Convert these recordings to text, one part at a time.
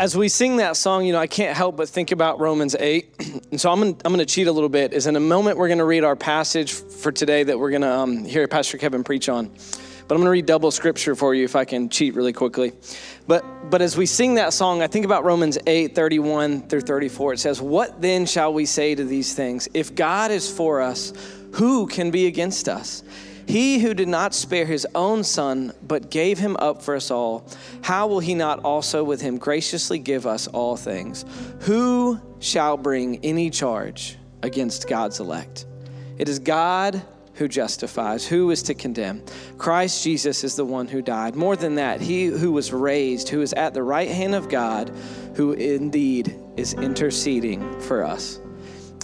as we sing that song, you know, I can't help but think about Romans 8. and so I'm going to I'm gonna cheat a little bit. Is in a moment, we're going to read our passage for today that we're going to um, hear Pastor Kevin preach on. But I'm going to read double scripture for you if I can cheat really quickly. But, but as we sing that song, I think about Romans 8 31 through 34. It says, What then shall we say to these things? If God is for us, who can be against us? He who did not spare his own son, but gave him up for us all, how will he not also with him graciously give us all things? Who shall bring any charge against God's elect? It is God who justifies. Who is to condemn? Christ Jesus is the one who died. More than that, he who was raised, who is at the right hand of God, who indeed is interceding for us.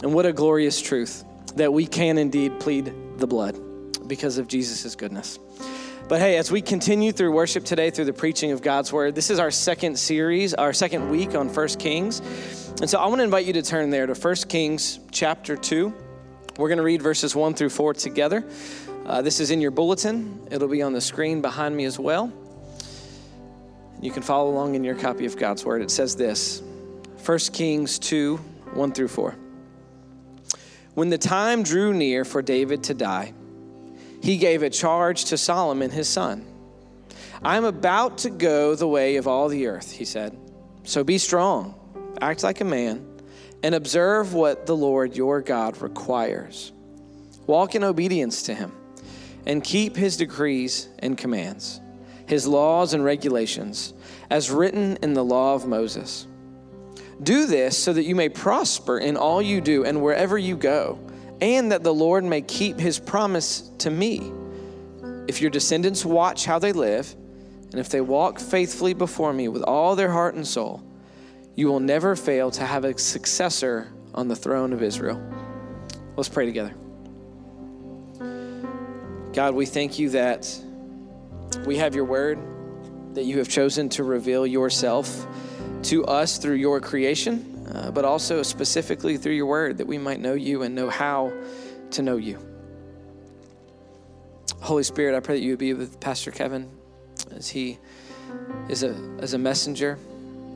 And what a glorious truth that we can indeed plead the blood because of Jesus' goodness. But hey, as we continue through worship today, through the preaching of God's word, this is our second series, our second week on First Kings. And so I want to invite you to turn there to First Kings chapter 2. We're going to read verses 1 through 4 together. Uh, this is in your bulletin, it'll be on the screen behind me as well. You can follow along in your copy of God's word. It says this 1 Kings 2 1 through 4. When the time drew near for David to die, he gave a charge to Solomon his son. I am about to go the way of all the earth, he said. So be strong, act like a man, and observe what the Lord your God requires. Walk in obedience to him, and keep his decrees and commands, his laws and regulations, as written in the law of Moses. Do this so that you may prosper in all you do and wherever you go and that the Lord may keep his promise to me. If your descendants watch how they live, and if they walk faithfully before me with all their heart and soul, you will never fail to have a successor on the throne of Israel. Let's pray together. God, we thank you that we have your word, that you have chosen to reveal yourself to us through your creation uh, but also specifically through your word that we might know you and know how to know you. Holy Spirit, I pray that you would be with Pastor Kevin as he is a, as a messenger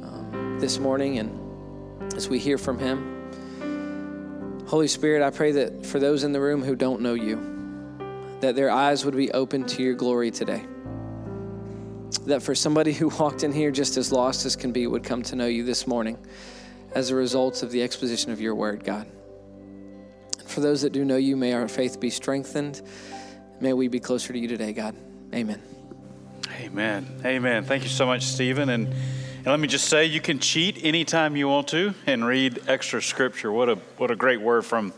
um, this morning and as we hear from him. Holy Spirit, I pray that for those in the room who don't know you, that their eyes would be open to your glory today. That for somebody who walked in here just as lost as can be would come to know you this morning as a result of the exposition of your word, God. For those that do know you, may our faith be strengthened. May we be closer to you today, God. Amen. Amen. Amen. Thank you so much, Stephen. And, and let me just say, you can cheat anytime you want to and read extra scripture. What a what a great word from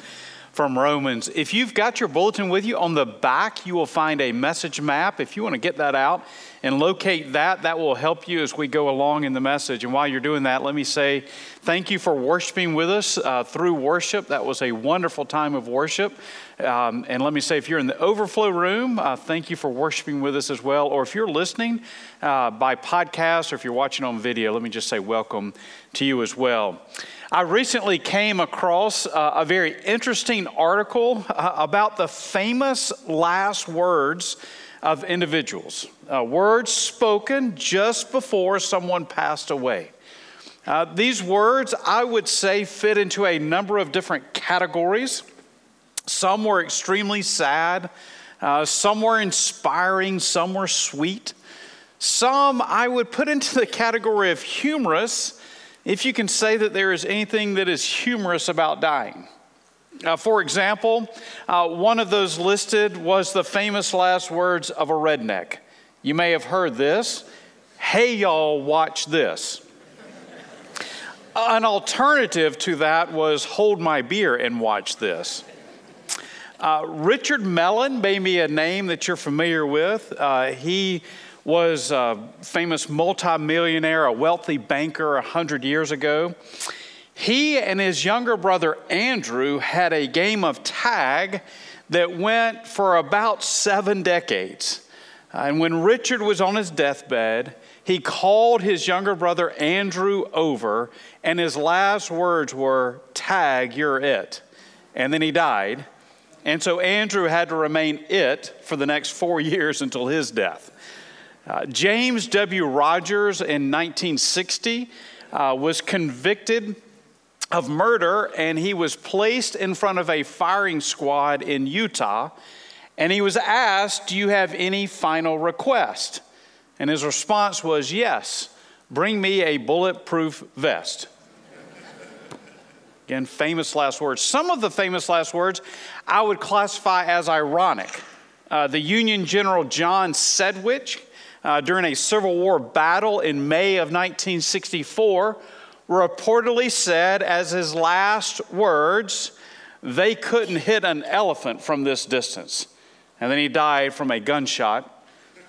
from Romans. If you've got your bulletin with you, on the back you will find a message map. If you want to get that out and locate that, that will help you as we go along in the message. And while you're doing that, let me say thank you for worshiping with us uh, through worship. That was a wonderful time of worship. Um, and let me say, if you're in the overflow room, uh, thank you for worshiping with us as well. Or if you're listening uh, by podcast or if you're watching on video, let me just say welcome to you as well. I recently came across uh, a very interesting article uh, about the famous last words of individuals, uh, words spoken just before someone passed away. Uh, these words, I would say, fit into a number of different categories. Some were extremely sad, uh, some were inspiring, some were sweet. Some I would put into the category of humorous if you can say that there is anything that is humorous about dying. Uh, for example, uh, one of those listed was the famous last words of a redneck. You may have heard this Hey, y'all, watch this. An alternative to that was Hold my beer and watch this. Uh, Richard Mellon may be a name that you're familiar with. Uh, he was a famous multimillionaire, a wealthy banker 100 years ago. He and his younger brother Andrew had a game of tag that went for about seven decades. And when Richard was on his deathbed, he called his younger brother Andrew over, and his last words were, Tag, you're it. And then he died. And so Andrew had to remain it for the next four years until his death. Uh, James W. Rogers in 1960 uh, was convicted of murder and he was placed in front of a firing squad in Utah. And he was asked, Do you have any final request? And his response was, Yes, bring me a bulletproof vest. Again, famous last words. Some of the famous last words I would classify as ironic. Uh, the Union General John Sedgwick, uh, during a Civil War battle in May of 1964, reportedly said as his last words, they couldn't hit an elephant from this distance. And then he died from a gunshot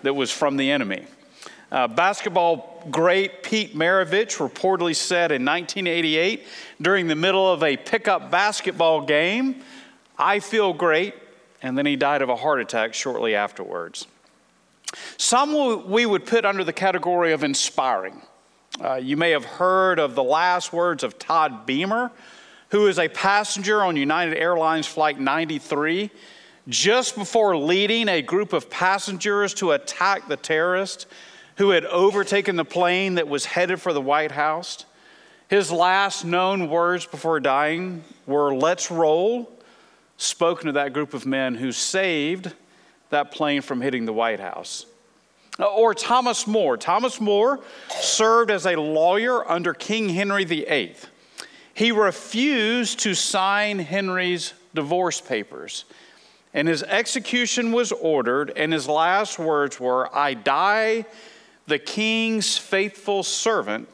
that was from the enemy. Uh, basketball great Pete Maravich reportedly said in 1988 during the middle of a pickup basketball game, I feel great. And then he died of a heart attack shortly afterwards. Some we would put under the category of inspiring. Uh, you may have heard of the last words of Todd Beamer, who is a passenger on United Airlines Flight 93, just before leading a group of passengers to attack the terrorist who had overtaken the plane that was headed for the White House. His last known words before dying were, Let's roll, spoken to that group of men who saved that plane from hitting the White House. Uh, or Thomas More. Thomas More served as a lawyer under King Henry VIII. He refused to sign Henry's divorce papers, and his execution was ordered, and his last words were, I die the king's faithful servant,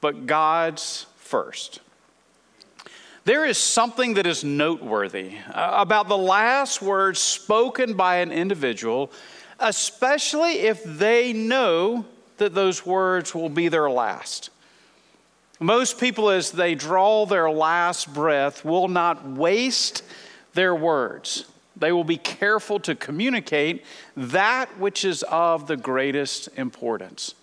but God's first. There is something that is noteworthy uh, about the last words spoken by an individual especially if they know that those words will be their last. Most people, as they draw their last breath, will not waste their words. They will be careful to communicate that which is of the greatest importance.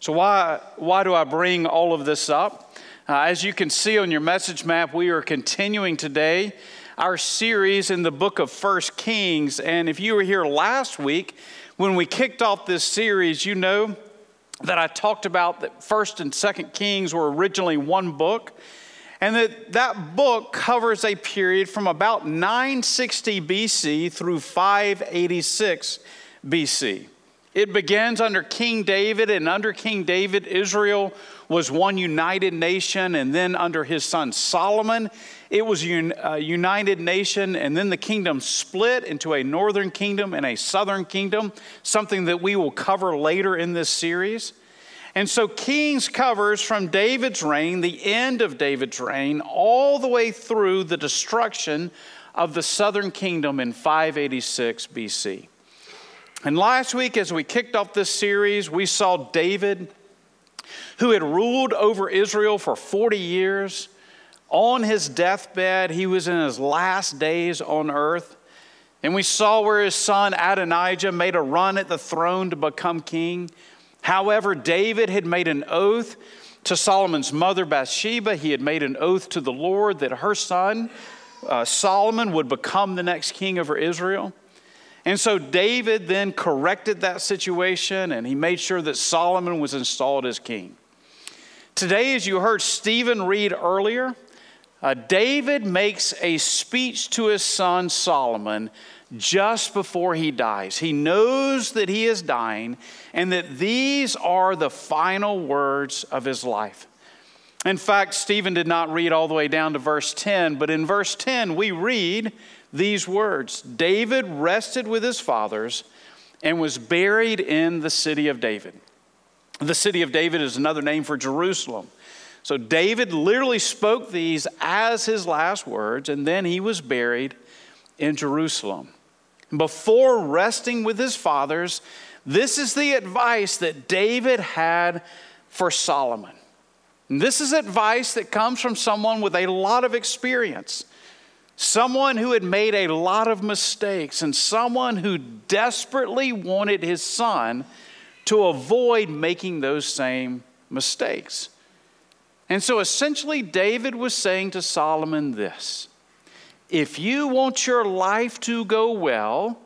So, why, why do I bring all of this up? Uh, as you can see on your message map, we are continuing today our series in the book of First Kings. And if you were here last week, when we kicked off this series, you know that I talked about that First and Second Kings were originally one book, and that that book covers a period from about 960 BC through 586 BC. It begins under King David, and under King David, Israel was one united nation, and then under his son Solomon, it was a united nation, and then the kingdom split into a northern kingdom and a southern kingdom, something that we will cover later in this series. And so, Kings covers from David's reign, the end of David's reign, all the way through the destruction of the southern kingdom in 586 BC. And last week, as we kicked off this series, we saw David, who had ruled over Israel for 40 years on his deathbed, he was in his last days on earth. And we saw where his son Adonijah made a run at the throne to become king. However, David had made an oath to Solomon's mother Bathsheba. He had made an oath to the Lord that her son uh, Solomon would become the next king over Israel. And so David then corrected that situation and he made sure that Solomon was installed as king. Today, as you heard Stephen read earlier, uh, David makes a speech to his son Solomon just before he dies. He knows that he is dying and that these are the final words of his life. In fact, Stephen did not read all the way down to verse 10, but in verse 10, we read these words David rested with his fathers and was buried in the city of David. The city of David is another name for Jerusalem. So David literally spoke these as his last words, and then he was buried in Jerusalem. Before resting with his fathers, this is the advice that David had for Solomon. And this is advice that comes from someone with a lot of experience, someone who had made a lot of mistakes, and someone who desperately wanted his son to avoid making those same mistakes. And so essentially, David was saying to Solomon this If you want your life to go well,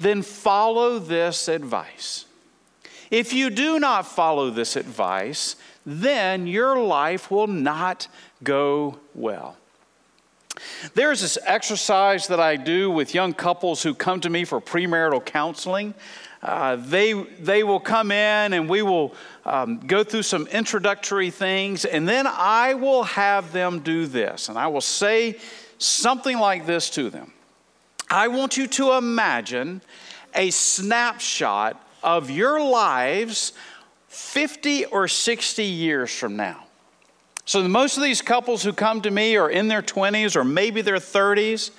then follow this advice. If you do not follow this advice, then your life will not go well. There's this exercise that I do with young couples who come to me for premarital counseling. Uh, they, they will come in and we will um, go through some introductory things, and then I will have them do this. And I will say something like this to them I want you to imagine a snapshot of your lives 50 or 60 years from now. So, most of these couples who come to me are in their 20s or maybe their 30s.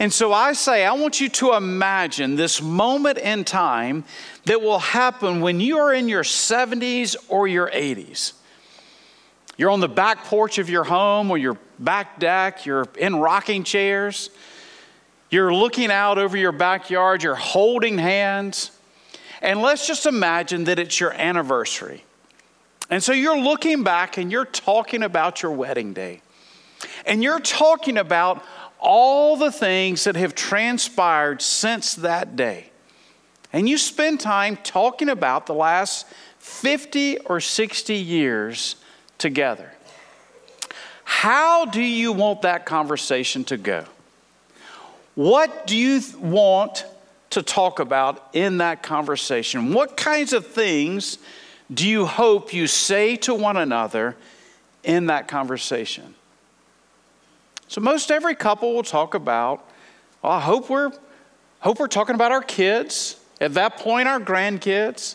And so I say, I want you to imagine this moment in time that will happen when you are in your 70s or your 80s. You're on the back porch of your home or your back deck, you're in rocking chairs, you're looking out over your backyard, you're holding hands. And let's just imagine that it's your anniversary. And so you're looking back and you're talking about your wedding day. And you're talking about all the things that have transpired since that day. And you spend time talking about the last 50 or 60 years together. How do you want that conversation to go? What do you want to talk about in that conversation? What kinds of things do you hope you say to one another in that conversation? So most every couple will talk about, well, I hope we're hope we're talking about our kids. At that point, our grandkids.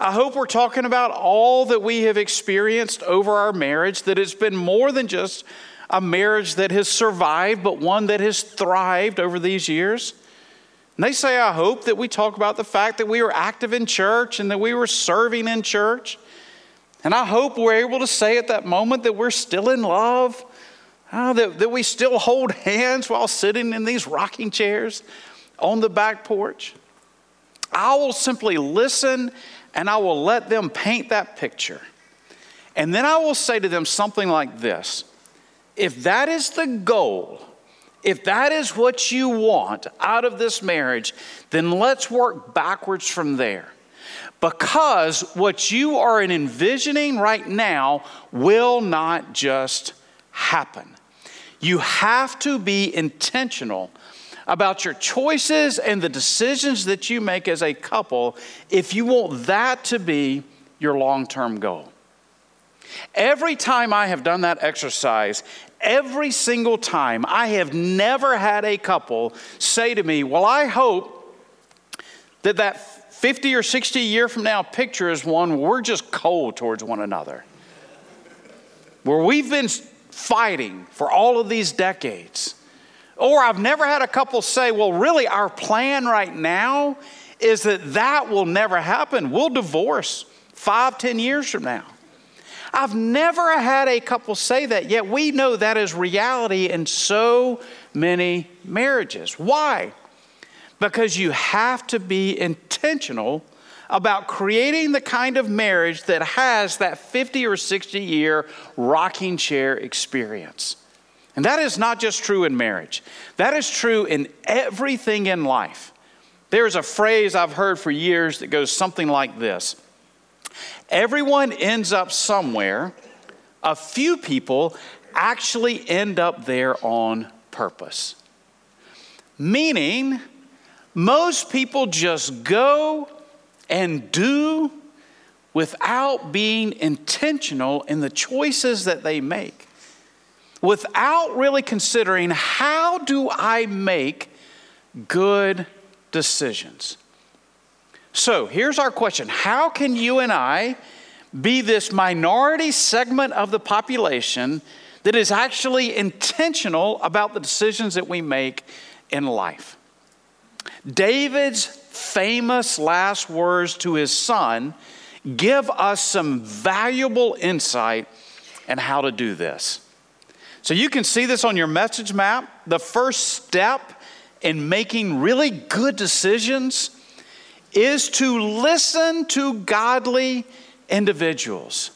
I hope we're talking about all that we have experienced over our marriage, that it's been more than just a marriage that has survived, but one that has thrived over these years. And they say, I hope that we talk about the fact that we were active in church and that we were serving in church. And I hope we're able to say at that moment that we're still in love Oh, that, that we still hold hands while sitting in these rocking chairs on the back porch. I will simply listen and I will let them paint that picture. And then I will say to them something like this If that is the goal, if that is what you want out of this marriage, then let's work backwards from there. Because what you are envisioning right now will not just happen. You have to be intentional about your choices and the decisions that you make as a couple if you want that to be your long term goal. Every time I have done that exercise, every single time, I have never had a couple say to me, Well, I hope that that 50 or 60 year from now picture is one where we're just cold towards one another. Where we've been fighting for all of these decades. Or I've never had a couple say, well, really, our plan right now is that that will never happen. We'll divorce five, ten years from now. I've never had a couple say that, yet we know that is reality in so many marriages. Why? Because you have to be intentional about creating the kind of marriage that has that 50 or 60 year rocking chair experience. And that is not just true in marriage, that is true in everything in life. There's a phrase I've heard for years that goes something like this Everyone ends up somewhere, a few people actually end up there on purpose. Meaning, most people just go and do without being intentional in the choices that they make, without really considering how do I make good decisions. So here's our question How can you and I be this minority segment of the population that is actually intentional about the decisions that we make in life? David's famous last words to his son give us some valuable insight in how to do this. So you can see this on your message map. The first step in making really good decisions is to listen to godly individuals.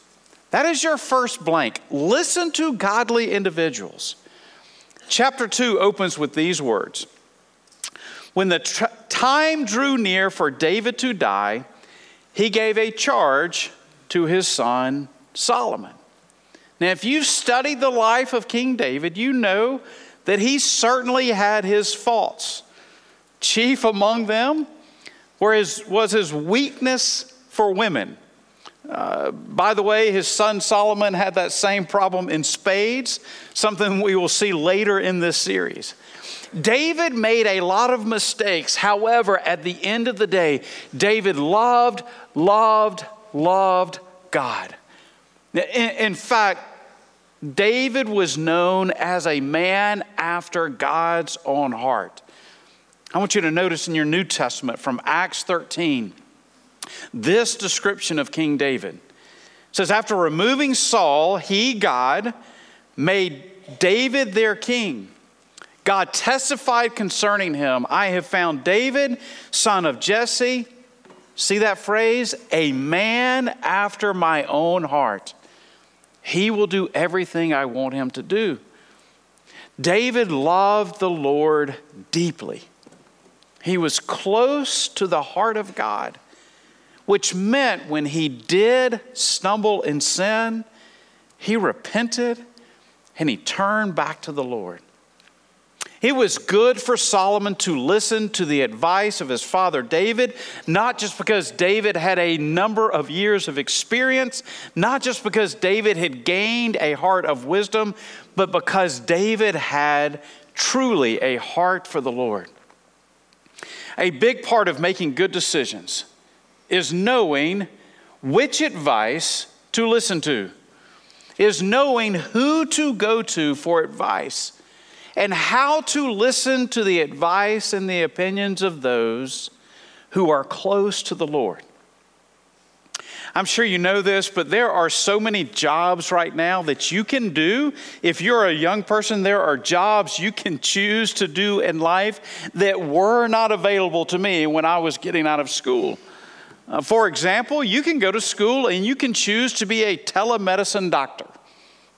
That is your first blank. Listen to godly individuals. Chapter 2 opens with these words when the tr- time drew near for David to die, he gave a charge to his son Solomon. Now, if you've studied the life of King David, you know that he certainly had his faults. Chief among them his, was his weakness for women. Uh, by the way, his son Solomon had that same problem in spades, something we will see later in this series. David made a lot of mistakes. However, at the end of the day, David loved, loved, loved God. In, in fact, David was known as a man after God's own heart. I want you to notice in your New Testament from Acts 13 this description of King David. It says, After removing Saul, he, God, made David their king. God testified concerning him I have found David, son of Jesse. See that phrase? A man after my own heart. He will do everything I want him to do. David loved the Lord deeply. He was close to the heart of God, which meant when he did stumble in sin, he repented and he turned back to the Lord. It was good for Solomon to listen to the advice of his father David, not just because David had a number of years of experience, not just because David had gained a heart of wisdom, but because David had truly a heart for the Lord. A big part of making good decisions is knowing which advice to listen to, is knowing who to go to for advice and how to listen to the advice and the opinions of those who are close to the Lord. I'm sure you know this, but there are so many jobs right now that you can do. If you're a young person, there are jobs you can choose to do in life that were not available to me when I was getting out of school. Uh, for example, you can go to school and you can choose to be a telemedicine doctor.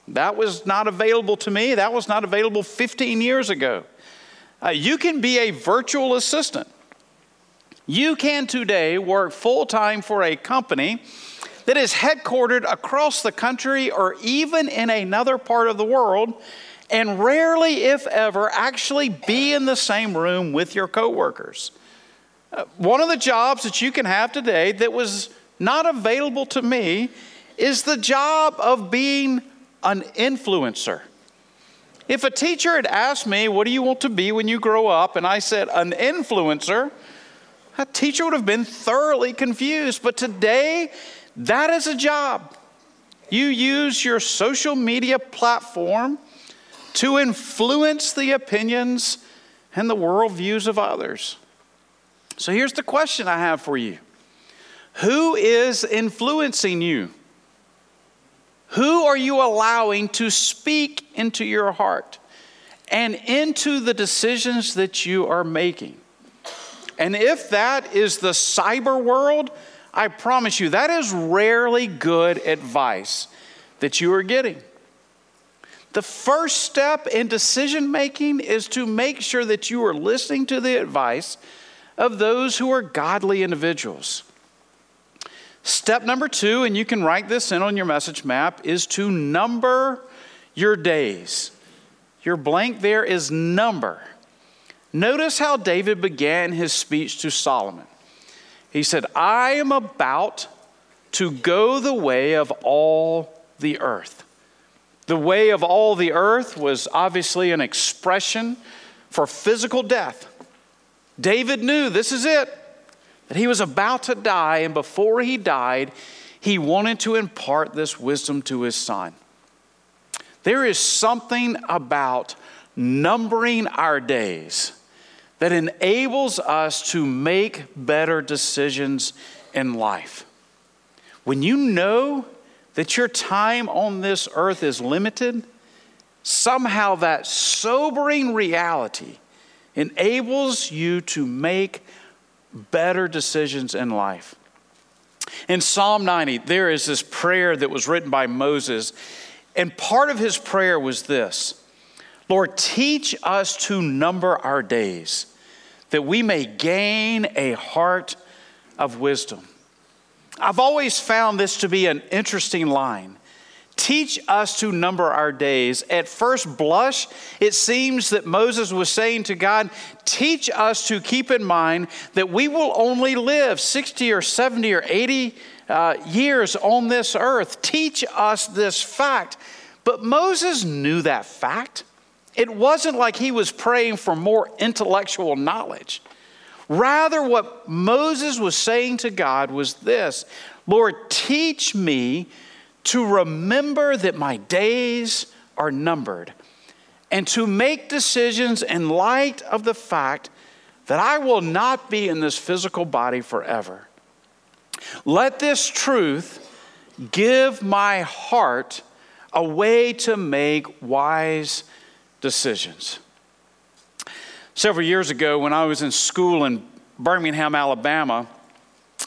That was not available to me. That was not available 15 years ago. Uh, you can be a virtual assistant. You can today work full time for a company that is headquartered across the country or even in another part of the world, and rarely, if ever, actually be in the same room with your coworkers. Uh, one of the jobs that you can have today that was not available to me is the job of being an influencer. If a teacher had asked me, What do you want to be when you grow up? and I said, An influencer, that teacher would have been thoroughly confused. But today, that is a job. You use your social media platform to influence the opinions and the worldviews of others. So here's the question I have for you Who is influencing you? Who are you allowing to speak into your heart and into the decisions that you are making? And if that is the cyber world, I promise you, that is rarely good advice that you are getting. The first step in decision making is to make sure that you are listening to the advice of those who are godly individuals. Step number two, and you can write this in on your message map, is to number your days. Your blank there is number. Notice how David began his speech to Solomon. He said, I am about to go the way of all the earth. The way of all the earth was obviously an expression for physical death. David knew this is it that he was about to die, and before he died, he wanted to impart this wisdom to his son. There is something about numbering our days that enables us to make better decisions in life. When you know that your time on this earth is limited, somehow that sobering reality enables you to make better decisions in life. In Psalm 90, there is this prayer that was written by Moses, and part of his prayer was this Lord, teach us to number our days, that we may gain a heart of wisdom. I've always found this to be an interesting line Teach us to number our days. At first blush, it seems that Moses was saying to God, Teach us to keep in mind that we will only live 60 or 70 or 80 uh, years on this earth. Teach us this fact. But Moses knew that fact. It wasn't like he was praying for more intellectual knowledge. Rather, what Moses was saying to God was this Lord, teach me to remember that my days are numbered and to make decisions in light of the fact that I will not be in this physical body forever. Let this truth give my heart a way to make wise decisions. Several years ago, when I was in school in Birmingham, Alabama,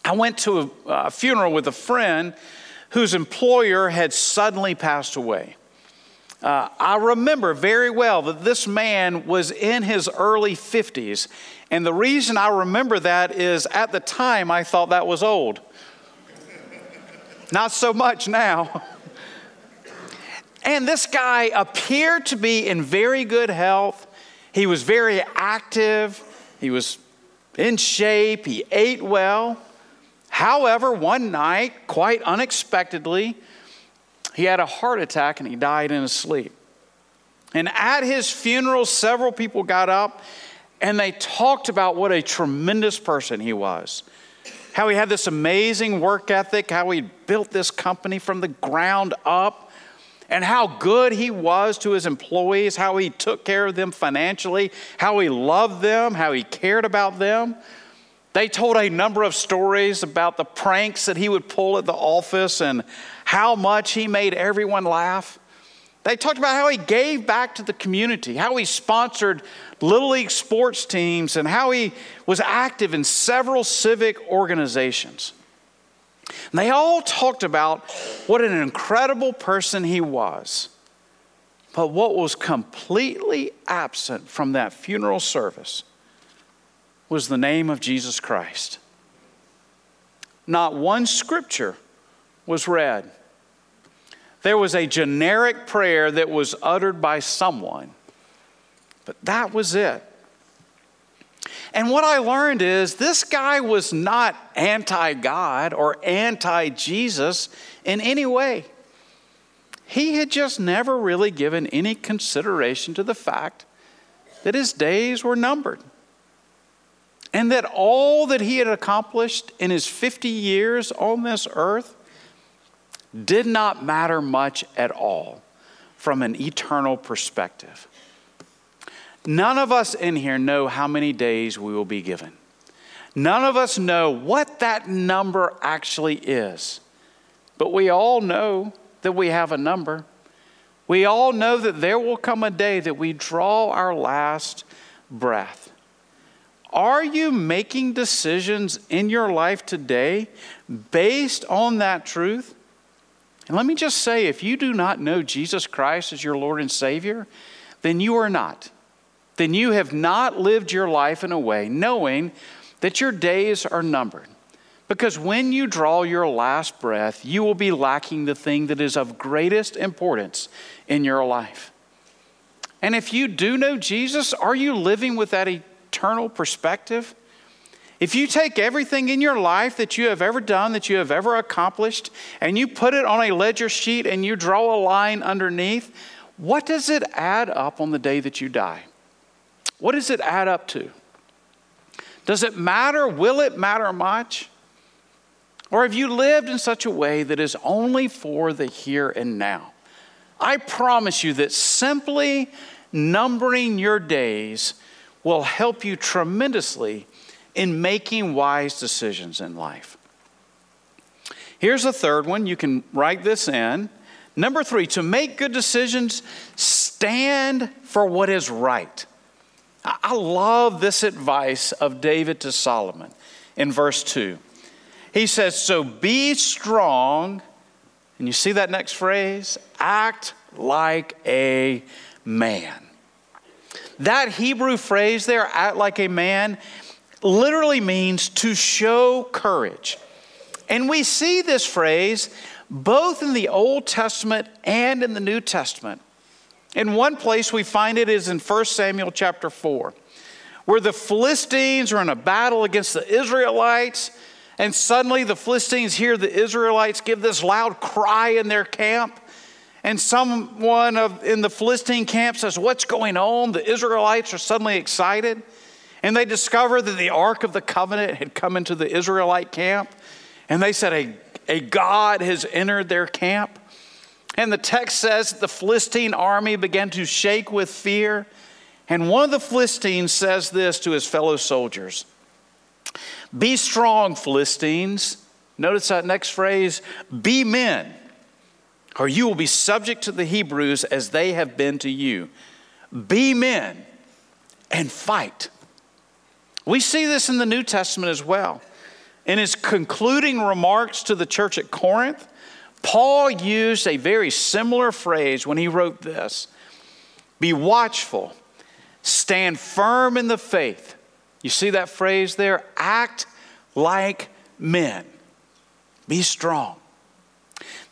I went to a, a funeral with a friend whose employer had suddenly passed away. Uh, I remember very well that this man was in his early 50s. And the reason I remember that is at the time I thought that was old. Not so much now. And this guy appeared to be in very good health. He was very active. He was in shape. He ate well. However, one night, quite unexpectedly, he had a heart attack and he died in his sleep. And at his funeral, several people got up and they talked about what a tremendous person he was. How he had this amazing work ethic, how he built this company from the ground up, and how good he was to his employees, how he took care of them financially, how he loved them, how he cared about them. They told a number of stories about the pranks that he would pull at the office and how much he made everyone laugh. They talked about how he gave back to the community, how he sponsored Little League sports teams, and how he was active in several civic organizations. And they all talked about what an incredible person he was. But what was completely absent from that funeral service was the name of Jesus Christ. Not one scripture was read. There was a generic prayer that was uttered by someone, but that was it. And what I learned is this guy was not anti God or anti Jesus in any way. He had just never really given any consideration to the fact that his days were numbered and that all that he had accomplished in his 50 years on this earth did not matter much at all from an eternal perspective. None of us in here know how many days we will be given. None of us know what that number actually is. But we all know that we have a number. We all know that there will come a day that we draw our last breath. Are you making decisions in your life today based on that truth? And let me just say if you do not know Jesus Christ as your Lord and Savior, then you are not. Then you have not lived your life in a way knowing that your days are numbered. Because when you draw your last breath, you will be lacking the thing that is of greatest importance in your life. And if you do know Jesus, are you living with that perspective, if you take everything in your life that you have ever done, that you have ever accomplished, and you put it on a ledger sheet and you draw a line underneath, what does it add up on the day that you die? What does it add up to? Does it matter? Will it matter much? Or have you lived in such a way that is only for the here and now? I promise you that simply numbering your days will help you tremendously in making wise decisions in life. Here's a third one. You can write this in. Number three, to make good decisions, stand for what is right. I love this advice of David to Solomon in verse 2. He says, So be strong, and you see that next phrase? Act like a man. That Hebrew phrase there, act like a man, literally means to show courage. And we see this phrase both in the Old Testament and in the New Testament. In one place we find it is in 1 Samuel chapter 4, where the Philistines are in a battle against the Israelites, and suddenly the Philistines hear the Israelites give this loud cry in their camp. And someone of, in the Philistine camp says, What's going on? The Israelites are suddenly excited. And they discover that the Ark of the Covenant had come into the Israelite camp. And they said, A, a God has entered their camp. And the text says the Philistine army began to shake with fear. And one of the Philistines says this to his fellow soldiers Be strong, Philistines. Notice that next phrase be men, or you will be subject to the Hebrews as they have been to you. Be men and fight. We see this in the New Testament as well. In his concluding remarks to the church at Corinth, Paul used a very similar phrase when he wrote this Be watchful, stand firm in the faith. You see that phrase there? Act like men, be strong.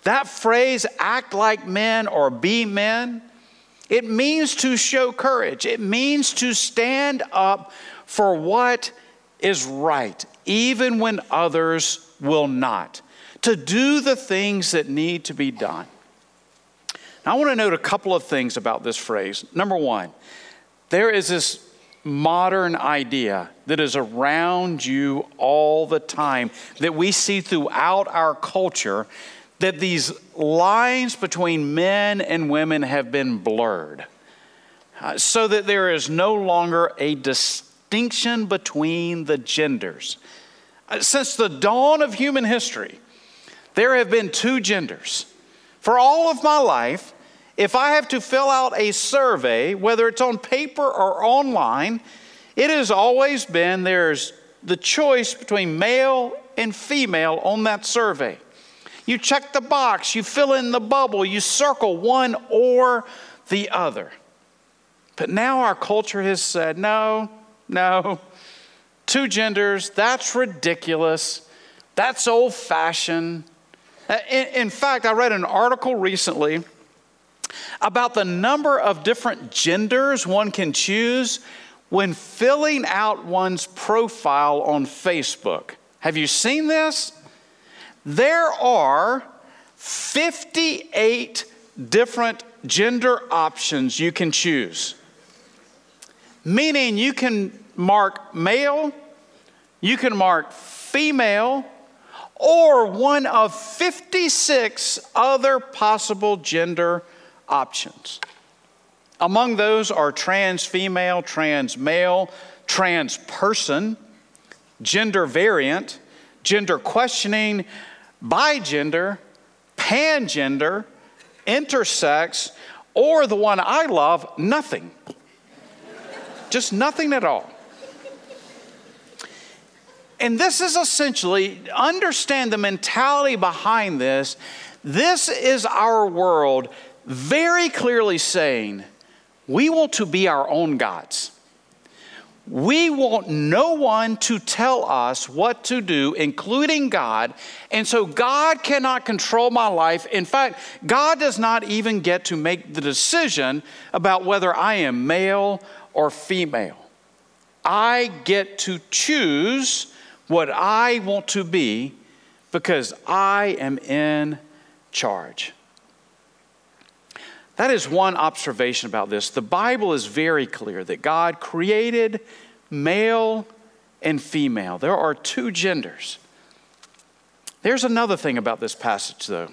That phrase, act like men or be men, it means to show courage. It means to stand up for what is right, even when others will not, to do the things that need to be done. Now, I want to note a couple of things about this phrase. Number one, there is this modern idea that is around you all the time that we see throughout our culture that these lines between men and women have been blurred uh, so that there is no longer a distinction between the genders. Uh, since the dawn of human history, there have been two genders. For all of my life, if I have to fill out a survey, whether it's on paper or online, it has always been there's the choice between male and female on that survey. You check the box, you fill in the bubble, you circle one or the other. But now our culture has said, no, no, two genders, that's ridiculous. That's old fashioned. Uh, in, in, fact, I read an article recently about the number of different genders one can choose when filling out one's profile on Facebook. Have you seen this? There are 58 different gender options you can choose, meaning you can mark male, you can mark female, or one of 56 other possible gender options. Among those are trans female, trans male, trans person, gender variant, gender questioning, bigender, pangender, intersex, or the one I love, nothing. Just nothing at all. And this is essentially, understand the mentality behind this. This is our world very clearly saying, we want to be our own gods. We want no one to tell us what to do, including God. And so God cannot control my life. In fact, God does not even get to make the decision about whether I am male or female. I get to choose what I want to be because I am in charge. That is one observation about this. The Bible is very clear that God created male and female. There are two genders. There's another thing about this passage, though.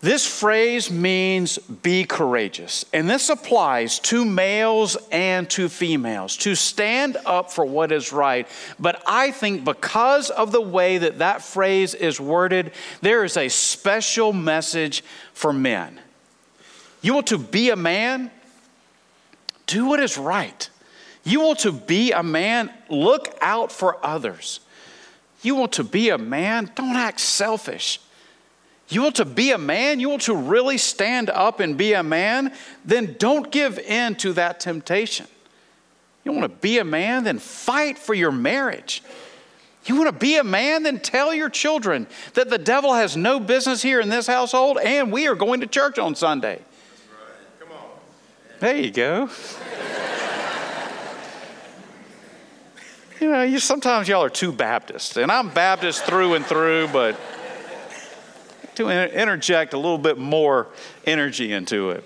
This phrase means be courageous, and this applies to males and to females to stand up for what is right. But I think because of the way that that phrase is worded, there is a special message for men. You want to be a man? Do what is right. You want to be a man? Look out for others. You want to be a man? Don't act selfish. You want to be a man? You want to really stand up and be a man? Then don't give in to that temptation. You want to be a man? Then fight for your marriage. You want to be a man? Then tell your children that the devil has no business here in this household and we are going to church on Sunday. There you go. you know, you, sometimes y'all are too Baptist, and I'm Baptist through and through, but to interject a little bit more energy into it.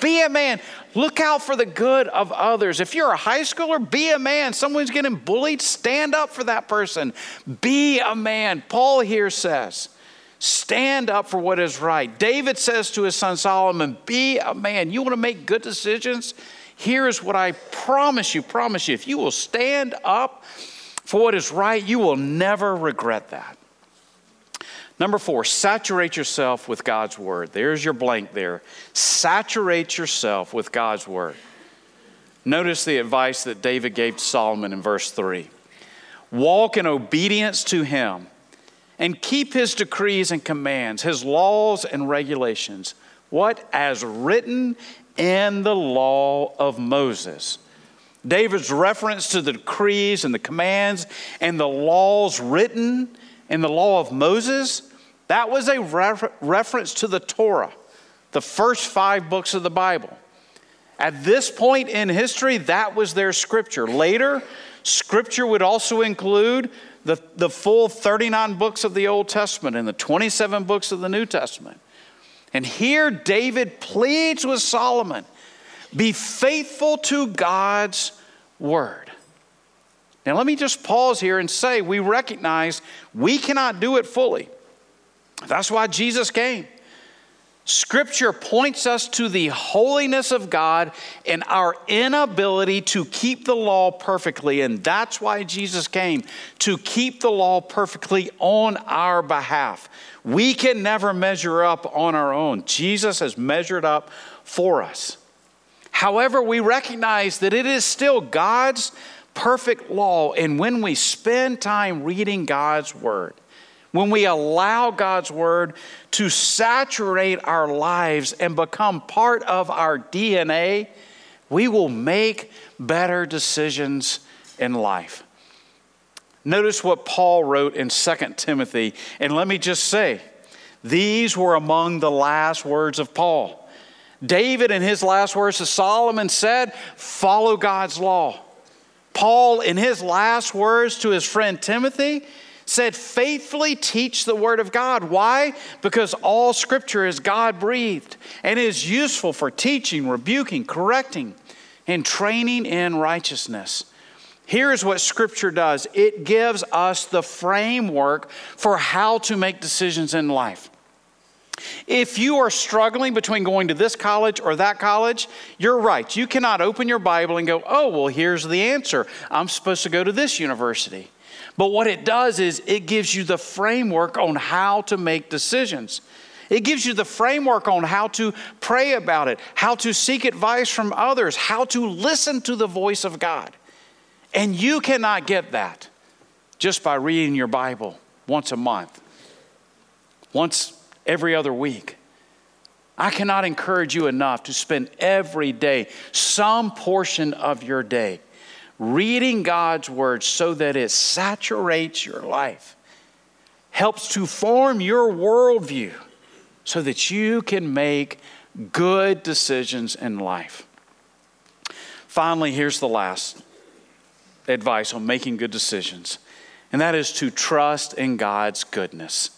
Be a man. Look out for the good of others. If you're a high schooler, be a man. Someone's getting bullied, stand up for that person. Be a man. Paul here says, stand up for what is right. David says to his son Solomon, be a man. You want to make good decisions? Here is what I promise you, promise you. If you will stand up for what is right, you will never regret that. Number four, saturate yourself with God's word. There's your blank there. Saturate yourself with God's word. Notice the advice that David gave to Solomon in verse 3 Walk in obedience to him and keep his decrees and commands, his laws and regulations. What? As written in the law of Moses. David's reference to the decrees and the commands and the laws written in the law of Moses that was a refer- reference to the Torah, the first five books of the Bible. At this point in history, that was their scripture. Later, scripture would also include the, the full 39 books of the Old Testament and the 27 books of the New Testament. And here, David pleads with Solomon be faithful to God's word. Now, let me just pause here and say we recognize we cannot do it fully. That's why Jesus came. Scripture points us to the holiness of God and our inability to keep the law perfectly. And that's why Jesus came to keep the law perfectly on our behalf. We can never measure up on our own. Jesus has measured up for us. However, we recognize that it is still God's perfect law. And when we spend time reading God's word, when we allow God's word to saturate our lives and become part of our DNA, we will make better decisions in life. Notice what Paul wrote in 2 Timothy, and let me just say, these were among the last words of Paul. David, in his last words to Solomon, said, Follow God's law. Paul, in his last words to his friend Timothy, said, faithfully teach the Word of God. Why? Because all Scripture is God breathed and is useful for teaching, rebuking, correcting, and training in righteousness. Here's what Scripture does it gives us the framework for how to make decisions in life. If you are struggling between going to this college or that college, you're right. You cannot open your Bible and go, oh, well, here's the answer. I'm supposed to go to this university. But what it does is it gives you the framework on how to make decisions. It gives you the framework on how to pray about it, how to seek advice from others, how to listen to the voice of God. And you cannot get that just by reading your Bible once a month, once every other week. I cannot encourage you enough to spend every day, some portion of your day, reading God's word so that it saturates your life, helps to form your worldview so that you can make good decisions in life. Finally, here's the last advice on making good decisions, and that is to trust in God's goodness.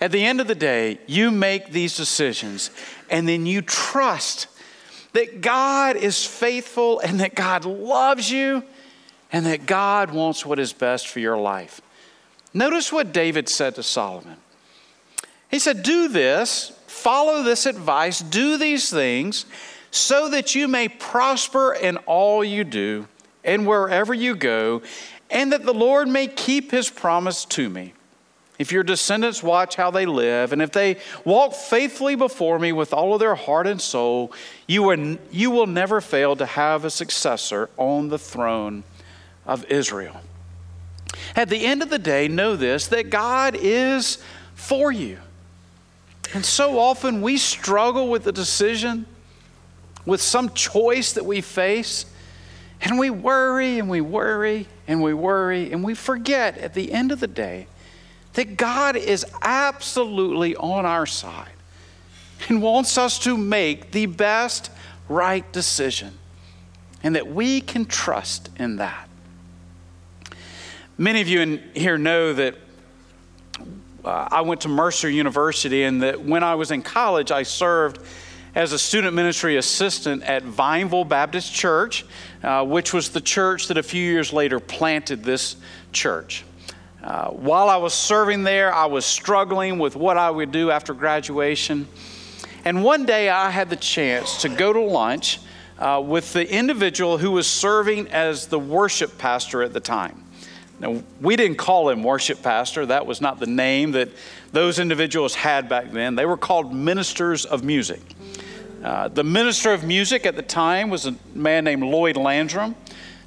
At the end of the day, you make these decisions and then you trust that God is faithful and that God loves you and that God wants what is best for your life. Notice what David said to Solomon. He said, Do this, follow this advice, do these things, so that you may prosper in all you do and wherever you go, and that the Lord may keep his promise to me. If your descendants watch how they live, and if they walk faithfully before me with all of their heart and soul, you, are, you will never fail to have a successor on the throne of Israel. At the end of the day, know this that God is for you. And so often we struggle with the decision, with some choice that we face. And we worry and we worry and we worry and we forget at the end of the day that God is absolutely on our side and wants us to make the best right decision and that we can trust in that. Many of you in here know that uh, I went to Mercer University and that when I was in college, I served as a student ministry assistant at Vineville Baptist Church, uh, which was the church that a few years later planted this church. Uh, while I was serving there, I was struggling with what I would do after graduation. And one day I had the chance to go to lunch uh, with the individual who was serving as the worship pastor at the time. Now, we didn't call him worship pastor, that was not the name that those individuals had back then. They were called ministers of music. Uh, the minister of music at the time was a man named Lloyd Landrum.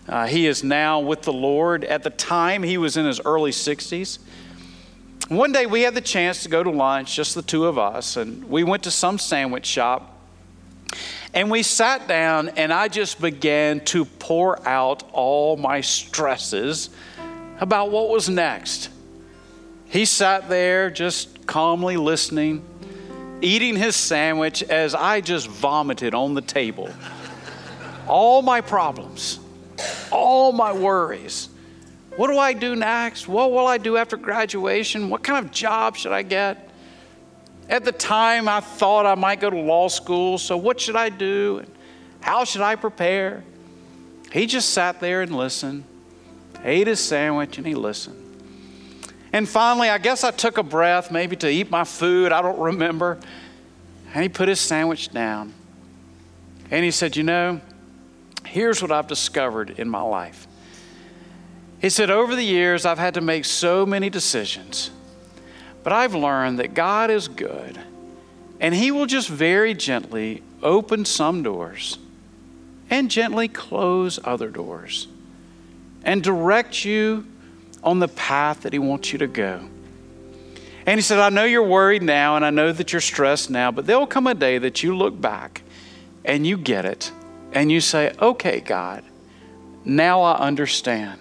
Uh, he is now with the Lord. At the time, he was in his early 60s. One day, we had the chance to go to lunch, just the two of us, and we went to some sandwich shop. And we sat down, and I just began to pour out all my stresses about what was next. He sat there just calmly listening eating his sandwich as I just vomited on the table. all my problems, all my worries. What do I do next? What will I do after graduation? What kind of job should I get? At the time, I thought I might go to law school, so what should I do? How should I prepare? He just sat there and listened, ate his sandwich, and he listened. And finally, I guess I took a breath, maybe to eat my food, I don't remember. And he put his sandwich down. And he said, You know, here's what I've discovered in my life. He said, Over the years, I've had to make so many decisions, but I've learned that God is good, and He will just very gently open some doors and gently close other doors and direct you on the path that He wants you to go. And He said, I know you're worried now and I know that you're stressed now, but there'll come a day that you look back and you get it and you say, Okay, God, now I understand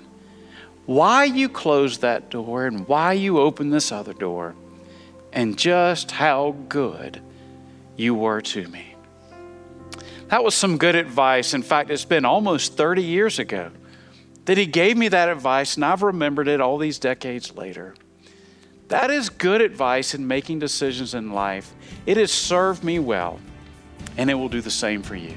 why you closed that door and why you opened this other door and just how good you were to me. That was some good advice. In fact, it's been almost 30 years ago that he gave me that advice, and I've remembered it all these decades later. That is good advice in making decisions in life. It has served me well, and it will do the same for you.